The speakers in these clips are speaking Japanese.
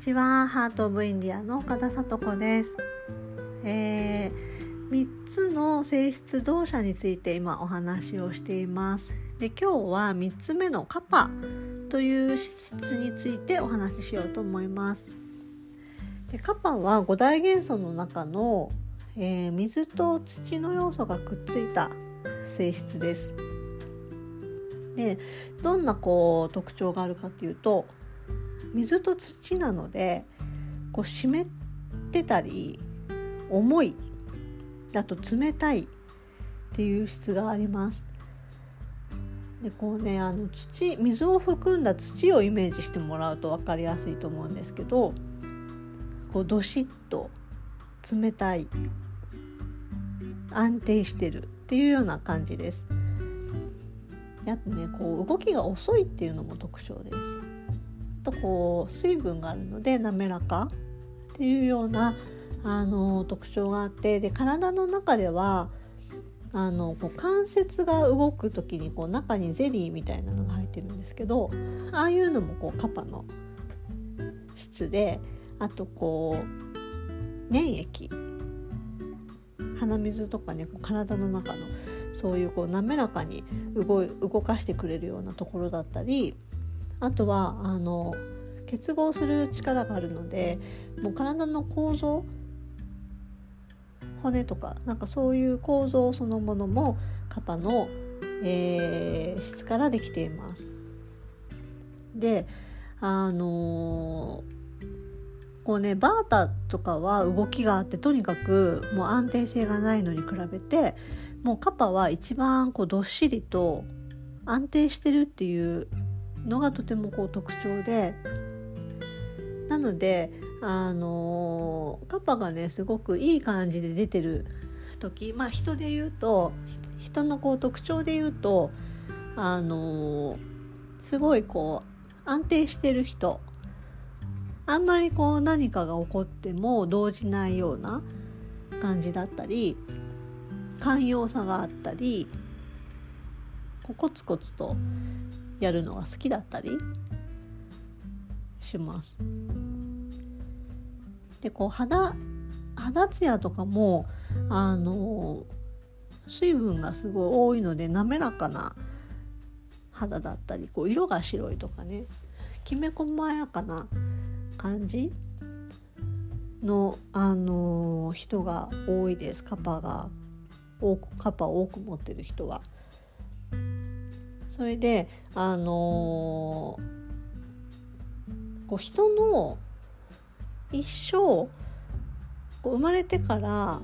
ちはハート・オブ・インディアの岡田聡子です、えー、3つの性質動作について今お話をしています。で今日は3つ目のカパという質についてお話ししようと思います。でカパは五大元素の中の、えー、水と土の要素がくっついた性質です。でどんなこう特徴があるかっていうと水と土なのでこう湿ってたり重いだと冷たいっていう質があります。でこうねあの土水を含んだ土をイメージしてもらうと分かりやすいと思うんですけどこうどしっと冷たい安定してるっていうような感じです。あとねこう動きが遅いっていうのも特徴です。とこう水分があるので滑らかっていうようなあの特徴があってで体の中ではあのこう関節が動く時にこう中にゼリーみたいなのが入ってるんですけどああいうのもこうカパの質であとこう粘液鼻水とかね体の中のそういうこう滑らかに動動かしてくれるようなところだったりあとはあの結合する力があるのでもう体の構造骨とかなんかそういう構造そのものもカパの、えー、質からできています。であのー、こうねバータとかは動きがあってとにかくもう安定性がないのに比べてもうカパは一番こうどっしりと安定してるっていうのがとてもこう特徴でなのであのカッパがねすごくいい感じで出てる時まあ人で言うと人のこう特徴で言うとあのすごいこう安定してる人。あんまりこう何かが起こっても動じないような感じだったり寛容さがあったりコツコツとやるのが好きだったりします。でこう肌肌ツヤとかもあの水分がすごい多いので滑らかな肌だったりこう色が白いとかねきめ細やかな感じの、あの人が多いですカパが多くカパを多く持ってる人は。それであのー、こう人の一生こう生まれてから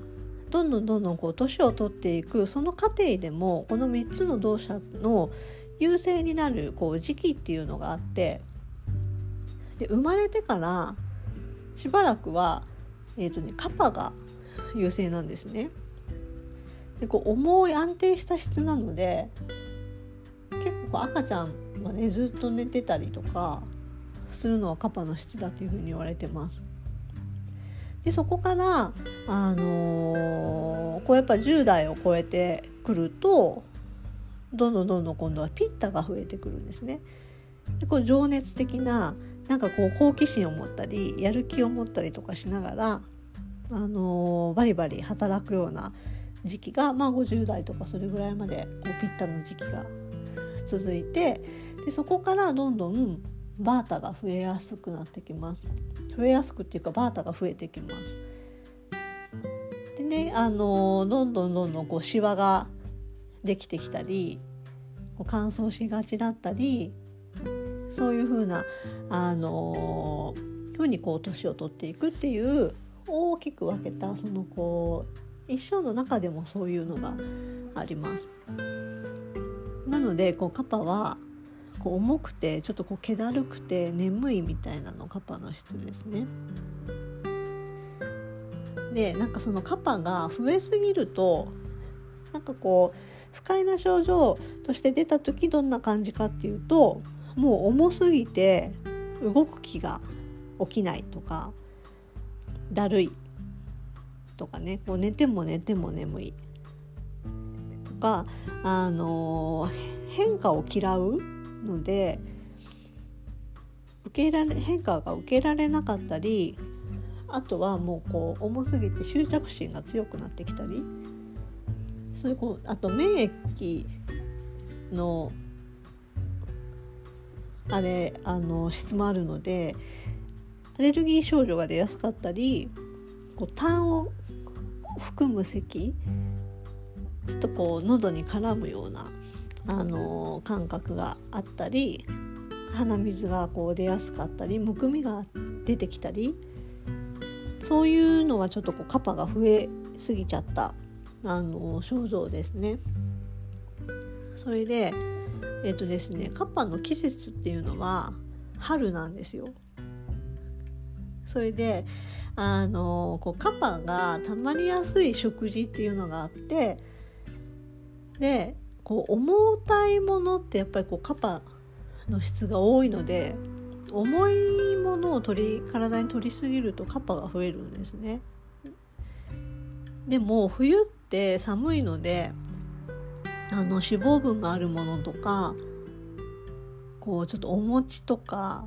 どんどんどんどんこう年を取っていくその過程でもこの3つの動作の優勢になるこう時期っていうのがあってで生まれてからしばらくは、えーとね、カパが優勢なんですね。でこう重い安定した質なので結構赤ちゃんがねずっと寝てたりとかするのはカパの質だというふうに言われてます。でそこからあのー、こうやっぱ10代を超えてくるとどんどんどんどん今度はピッタが増えてくるんですね。でこう情熱的ななんかこう好奇心を持ったりやる気を持ったりとかしながら、あのー、バリバリ働くような時期が、まあ、50代とかそれぐらいまでこうピッタの時期が続いてでそこからどんどんバータが増えやすくなってきます増えやすくっていうかバータが増えてきますでねあのどんどんどんどんこうシワができてきたりこう乾燥しがちだったりそういうふうなあのふうにこう年を取っていくっていう大きく分けたそのこう一生の中でもそういうのがあります。なのでこうカパはこう重くてちょっとこう気だるくて眠いみたいなのカパの質ですね。でなんかそのカパが増えすぎるとなんかこう不快な症状として出た時どんな感じかっていうともう重すぎて動く気が起きないとかだるいとかねこう寝ても寝ても眠いかあの変化を嫌うので受けられ変化が受けられなかったりあとはもうこう重すぎて執着心が強くなってきたりそういうこうあと免疫のあれあの質もあるのでアレルギー症状が出やすかったりこう痰を含む咳ちょっとこう喉に絡むようなあの感覚があったり鼻水がこう出やすかったりむくみが出てきたりそういうのがちょっとこうカパが増えすぎちゃったあの症状ですね。それでえっ、とですねカッパの季節っていうのは春なんですよ。それであのこうカパがたまりやすい食事っていうのがあってでこう重たいものってやっぱりこうカパの質が多いので重いものを取り体に取りすぎるとカパが増えるんですね。でも冬って寒いのであの脂肪分があるものとかこうちょっとお餅とか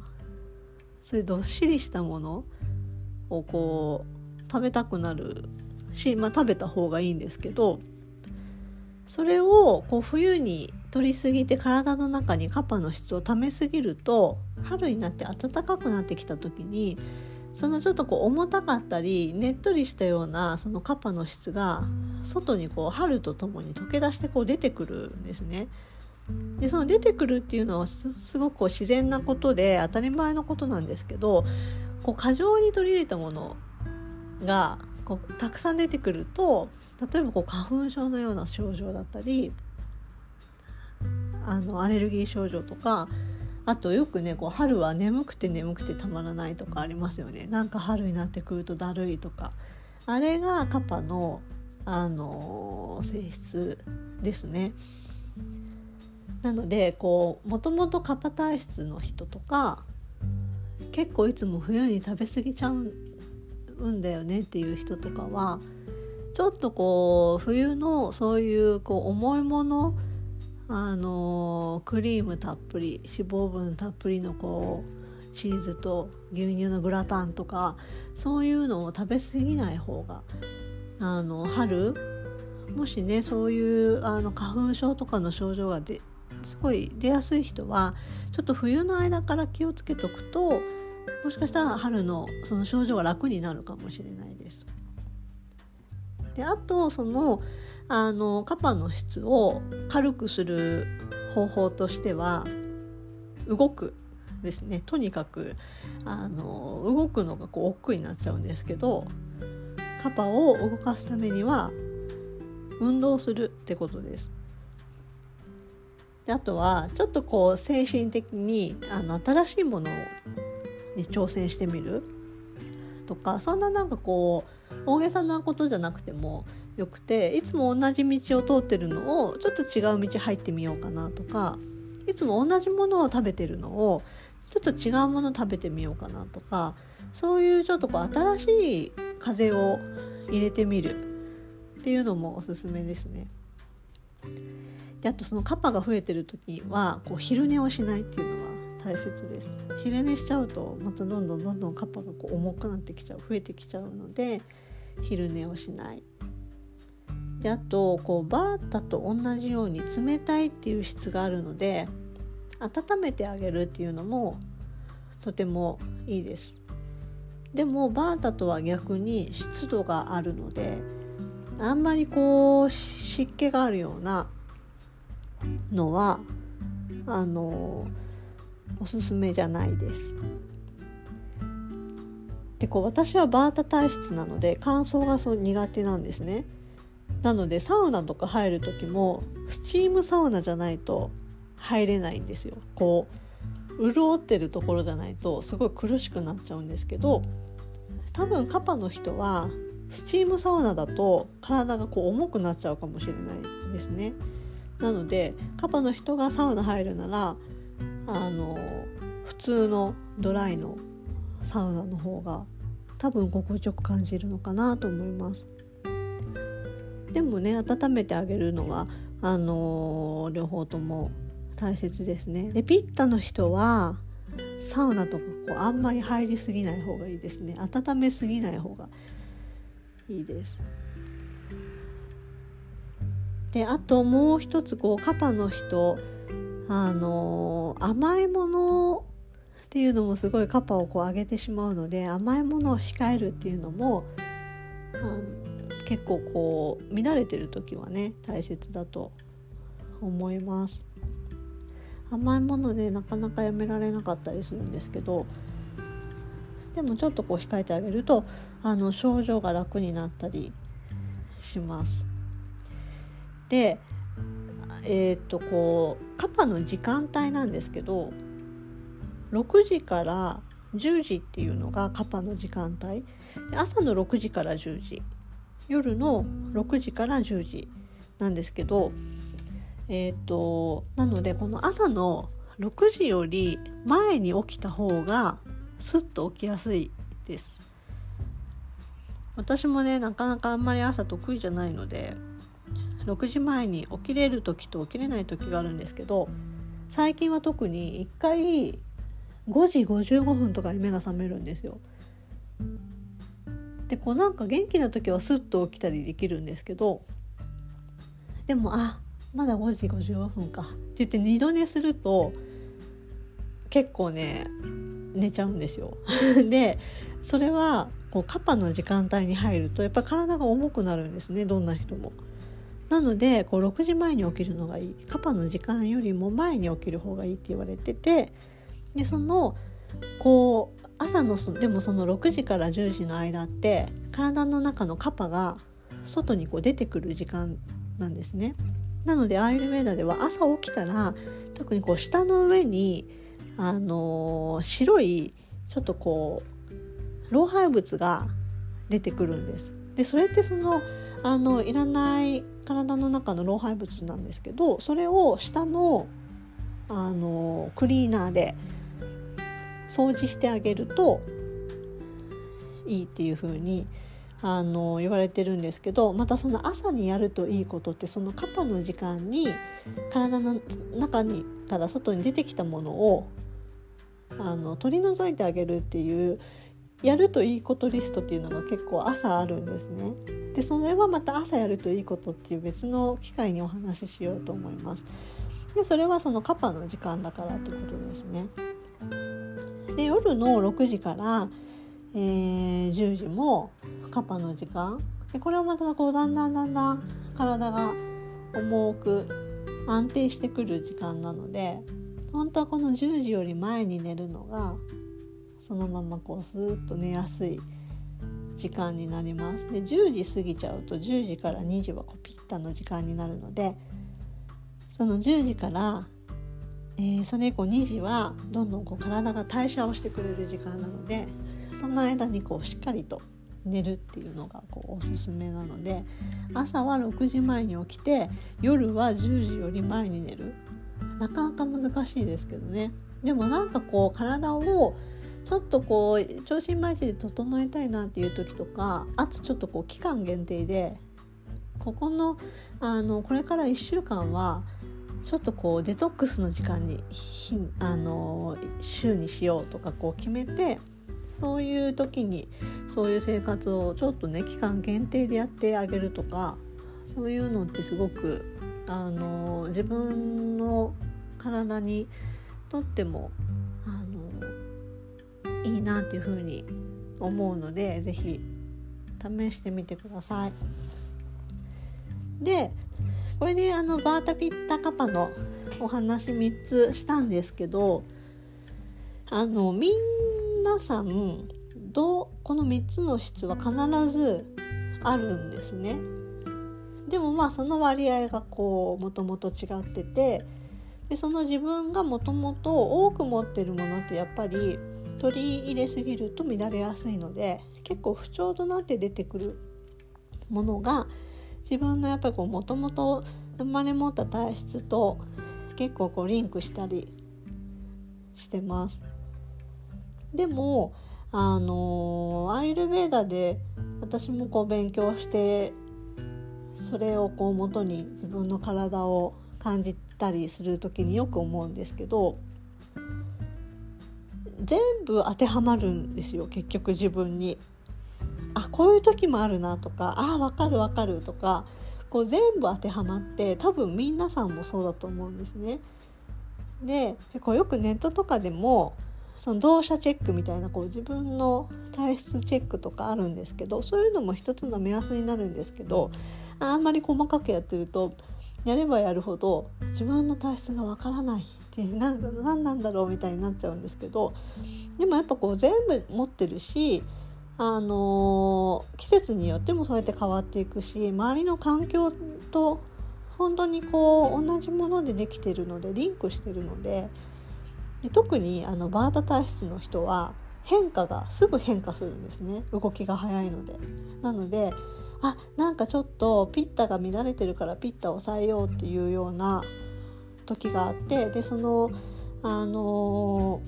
そういうどっしりしたものをこう食べたくなるし、まあ、食べた方がいいんですけどそれをこう冬に取りすぎて体の中にカパの質を溜めすぎると春になって暖かくなってきた時にそのちょっとこう重たかったりねっとりしたようなそのカパの質が外にこう春とともに溶け出してこう出てくるんですね。でその出てくるっていうのはすごくこう自然なことで当たり前のことなんですけどこう過剰に取り入れたものがこうたくさん出てくると例えばこう花粉症のような症状だったりあのアレルギー症状とかあとよくねこう春は眠くて眠くてたまらないとかありますよねなんか春になってくるとだるいとかあれがカパの、あのー、性質ですね。なのでこうもともとカパ体質の人とか結構いつも冬に食べ過ぎちゃうんだよねっていう人とかはちょっとこう冬のそういうこう重いものあのクリームたっぷり脂肪分たっぷりのこうチーズと牛乳のグラタンとかそういうのを食べ過ぎない方があの春もしねそういうあの花粉症とかの症状がですごい出やすい人はちょっと冬の間から気をつけとくともしかしたら春のその症状が楽になるかもしれないです。であとそのあのカパの質を軽くする方法としては動くですねとにかくあの動くのがこう億劫になっちゃうんですけどカパを動かすためには運動するってことです。であとはちょっとこう精神的にあの新しいものに挑戦してみるとかそんななんかこう大げさなことじゃなくてもよくていつも同じ道を通ってるのをちょっと違う道入ってみようかなとかいつも同じものを食べてるのをちょっと違うもの食べてみようかなとかそういうちょっとこう新しい風を入れてみるっていうのもおすすめですね。であとそのカッパが増えてる時はこう昼寝をしないっていうのは大切です昼寝しちゃうとまたどんどんどんどんカッパがこう重くなってきちゃう増えてきちゃうので昼寝をしないであとこうバータと同じように冷たいっていう質があるので温めてあげるっていうのもとてもいいですでもバータとは逆に湿度があるのであんまりこう湿気があるようなのはあのおすすめじゃないです。でこう私はバータ体質なので乾燥がそう苦手なんですね。なのでサウナとか入る時もスチームサウナじゃないと入れないんですよ。こう潤ってるところじゃないとすごい苦しくなっちゃうんですけど多分カパの人はスチームサウナだと体がこう重くなっちゃうかもしれないですね。なのでカパの人がサウナ入るならあの普通のドライのサウナの方が多分心地よく感じるのかなと思います。でもね温めてあげるのはあの両方とも大切ですね。でピッタの人はサウナとかこうあんまり入りすぎない方がいいですね温めすぎない方がいいです。であともう一つこうカパの人あの甘いものっていうのもすごいカパをこう上げてしまうので甘いものを控えるっていうのも、結構こう乱れてる時はね大切だと思います。甘いものでなかなかやめられなかったりするんですけどでもちょっとこう控えてあげるとあの症状が楽になったりします。でえー、っとこうカパの時間帯なんですけど6時から10時っていうのがカパの時間帯。朝の6時から10時。夜の6時から10時なんですけどえっ、となのでこの朝の6時より前に起きた方がスッと起きやすいです。私もねなかなかあんまり朝得意じゃないので6時前に起きれる時と起きれない時があるんですけど最近は特に1回5時55分とかに目が覚めるんですよ。でこうなんか元気な時はスッと起きたりできるんですけどでもあまだ5時55分かって言って二度寝すると結構ね寝ちゃうんですよ。でそれはこうカパの時間帯に入るとやっぱ体が重くなるんですねどんな人も。なのでこう6時前に起きるのがいいカパの時間よりも前に起きる方がいいって言われててでそのこう朝のでもその6時から10時の間って体の中のカパが外にこう出てくる時間なんですね。なのでアイルベーダでは朝起きたら特にこう舌の上にあの、白いちょっとこう老廃物が出てくるんです。でそれってそのあのいらない体の中の老廃物なんですけどそれを下のあのクリーナーで掃除してあげるといいっていう風にあの言われてるんですけどまたその朝にやるといいことってそのカパの時間に体の中にから外に出てきたものをあの取り除いてあげるっていうやるといいことリストっていうのが結構朝あるんですね。でそれはまた朝やるといいことっていう別の機会にお話ししようと思います。でそれはそのカパの時間だからってことですね。で夜の6時から、えー、10時もカパの時間。でこれはまたこうだんだんだんだん体が重く安定してくる時間なので本当はこの10時より前に寝るのがそのままこうスーッと寝やすい時間になります。で10時過ぎちゃうと10時から2時はこうピッタの時間になるのでその10時からえー、それ以降2時はどんどんこう体が代謝をしてくれる時間なのでその間にこうしっかりと寝るっていうのがこうおすすめなので朝は6時前に起きて夜は10時より前に寝る。なかなか難しいですけどね。でもなんかこう体をちょっとこう調子まいで整えたいなっていう時とかあとちょっとこう期間限定でここのあのこれから1週間はちょっとこうデトックスの時間にあの週にしようとかこう決めてそういう時にそういう生活をちょっとね期間限定でやってあげるとかそういうのってすごくあの自分の体にとってもあのいいなっていうふうに思うので是非試してみてください。でこれであのバータピッタカパのお話3つしたんですけどあのみんなさんどうこの3つの質は必ずあるんですね。でもまあその割合がこうもともと違っててでその自分がもともと多く持ってるものってやっぱり取り入れすぎると乱れやすいので結構不調となって出てくるものが自分のやっぱりもともと生まれ持った体質と結構こうリンクしたりしてます。でもあのアイルベーダで私もこう勉強してそれをこう元に自分の体を感じたりする時によく思うんですけど全部当てはまるんですよ結局自分に。あこういう時もあるなとかあ分かる分かるとかこう全部当てはまって多分皆さんもそうだと思うんですね。でこうよくネットとかでもその動作チェックみたいなこう自分の体質チェックとかあるんですけどそういうのも一つの目安になるんですけどあんまり細かくやってるとやればやるほど自分の体質がわからないって何何なんだろうみたいになっちゃうんですけどでもやっぱこう全部持ってるしあの季節によってもそうやって変わっていくし周りの環境と本当にこう同じものでできてるのでリンクしてるのでで特にあのバータ体質の人は変化がすぐ変化するんですね動きが早いので。なのであなんかちょっとピッタが乱れてるからピッタを抑えようっていうような時があってでそのあの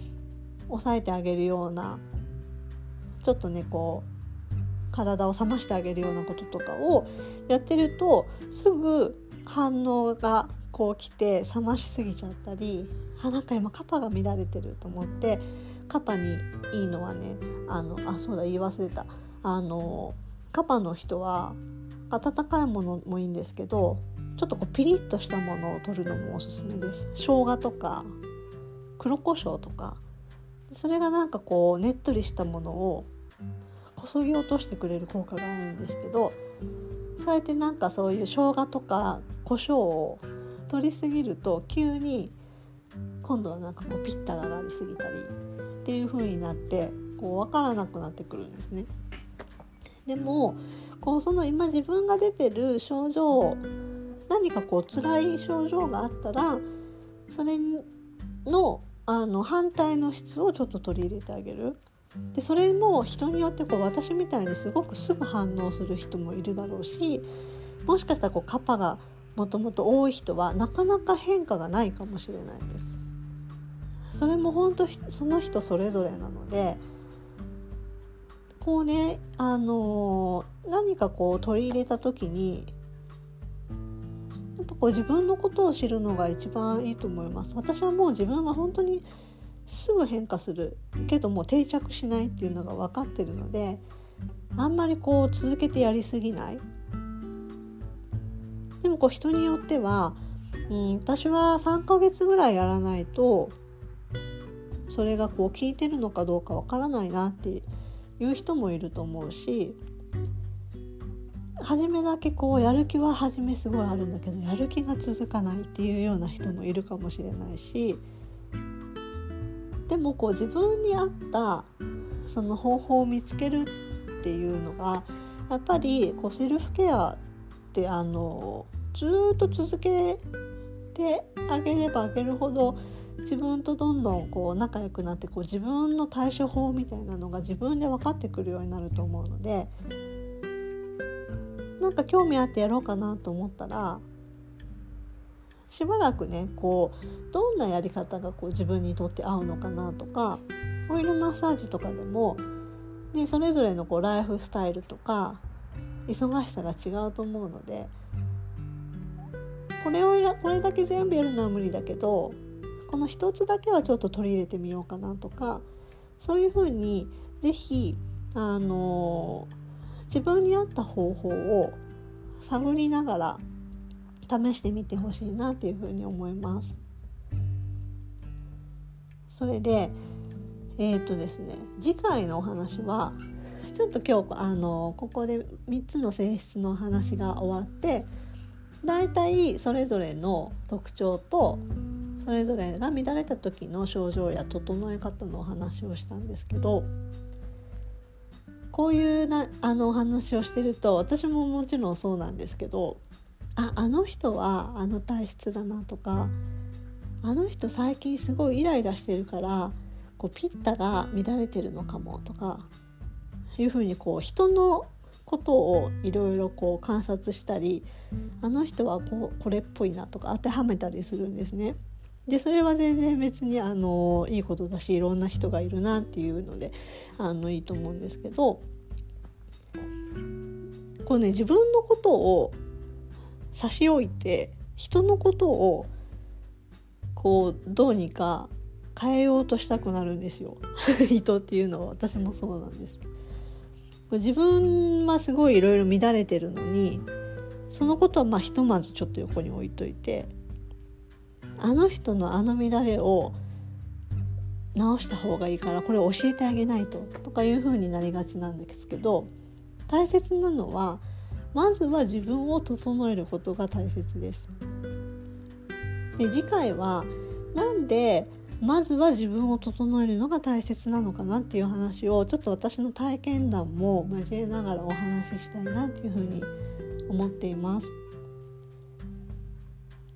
ー、抑えてあげるようなちょっとねこう体を冷ましてあげるようなこととかをやってるとすぐ反応がこう来て冷ましすぎちゃったりあなんか今カパが乱れてると思ってカパにいいのはねあのあそうだ言い忘れた。あのカパの人は温かいものもいいんですけどちょっとこうピリッとしたものを取るのもおすすめです。生姜とか黒胡椒とかそれがなんかこうねっとりしたものをこそぎ落としてくれる効果があるんですけどそうやってなんかそういう生姜とか胡椒を取りすぎると急に今度はなんかこうピッタが上がりすぎたりっていう風になってこう分からなくなってくるんですね。でもこうその今自分が出てる症状何かこう辛い症状があったらそれのあの反対の質をちょっと取り入れてあげる。でそれも人によってこう私みたいにすごくすぐ反応する人もいるだろうしもしかしたらこうカパがもともと多い人はなかなか変化がないかもしれないです。それも本当その人それぞれなのでこうねあの、何かこう取り入れた時にやっぱこう自分のことを知るのが一番いいと思います。私はもう自分が本当にすぐ変化するけども定着しないっていうのが分かってるのであんまりこう続けてやりすぎないでもこう人によっては、うん、私は3ヶ月ぐらいやらないとそれがこう効いてるのかどうかわからないなっていう人もいると思うし初めだけこうやる気は初めすごいあるんだけどやる気が続かないっていうような人もいるかもしれないしでもこう自分に合ったその方法を見つけるっていうのがやっぱりこうセルフケアってあのずっと続けてあげればあげるほど自分とどんどんこう仲良くなってこう自分の対処法みたいなのが自分で分かってくるようになると思うのでなんか興味あってやろうかなと思ったらしばらくねこうどんなやり方がこう自分にとって合うのかなとかオイルマッサージとかでも、ね、それぞれのこうライフスタイルとか忙しさが違うと思うのでこれをやこれだけ全部やるのは無理だけどこの一つだけはちょっと取り入れてみようかなとかそういうふうに是非あの自分に合った方法を探りながら試してみてほしいなっていうふうに思います。それでえっ、ー、とですね次回のお話はちょっと今日あのここで3つの性質の話が終わってだいたいそれぞれの特徴とそれぞれが乱れた時の症状や整え方のお話をしたんですけどこういうなあのお話をしてると私ももちろんそうなんですけどああの人はあの体質だなとかあの人最近すごいイライラしてるからこうピッタが乱れてるのかもとかいうふうにこう人のことをいろいろこう観察したりあの人はこうこれっぽいなとか当てはめたりするんですね。でそれは全然別にあのいいことだしいろんな人がいるなっていうのであのいいと思うんですけどこうね自分のことを差し置いて人のことをこうどうにか変えようとしたくなるんですよ。人っていうのは私もそうなんです。自分はすごいいろいろ乱れてるのにそのことはまあひとまずちょっと横に置いといてあの人のあの乱れを直した方がいいからこれを教えてあげないととかいうふうになりがちなんですけど大切なのはまずは自分を整えることが大切です。で次回はなんでまずは自分を整えるのが大切なのかなっていう話をちょっと私の体験談も交えながらお話ししたいなっていうふうに思っています。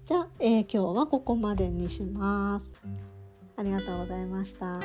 じゃあ、えー、今日はここまでにします。ありがとうございました。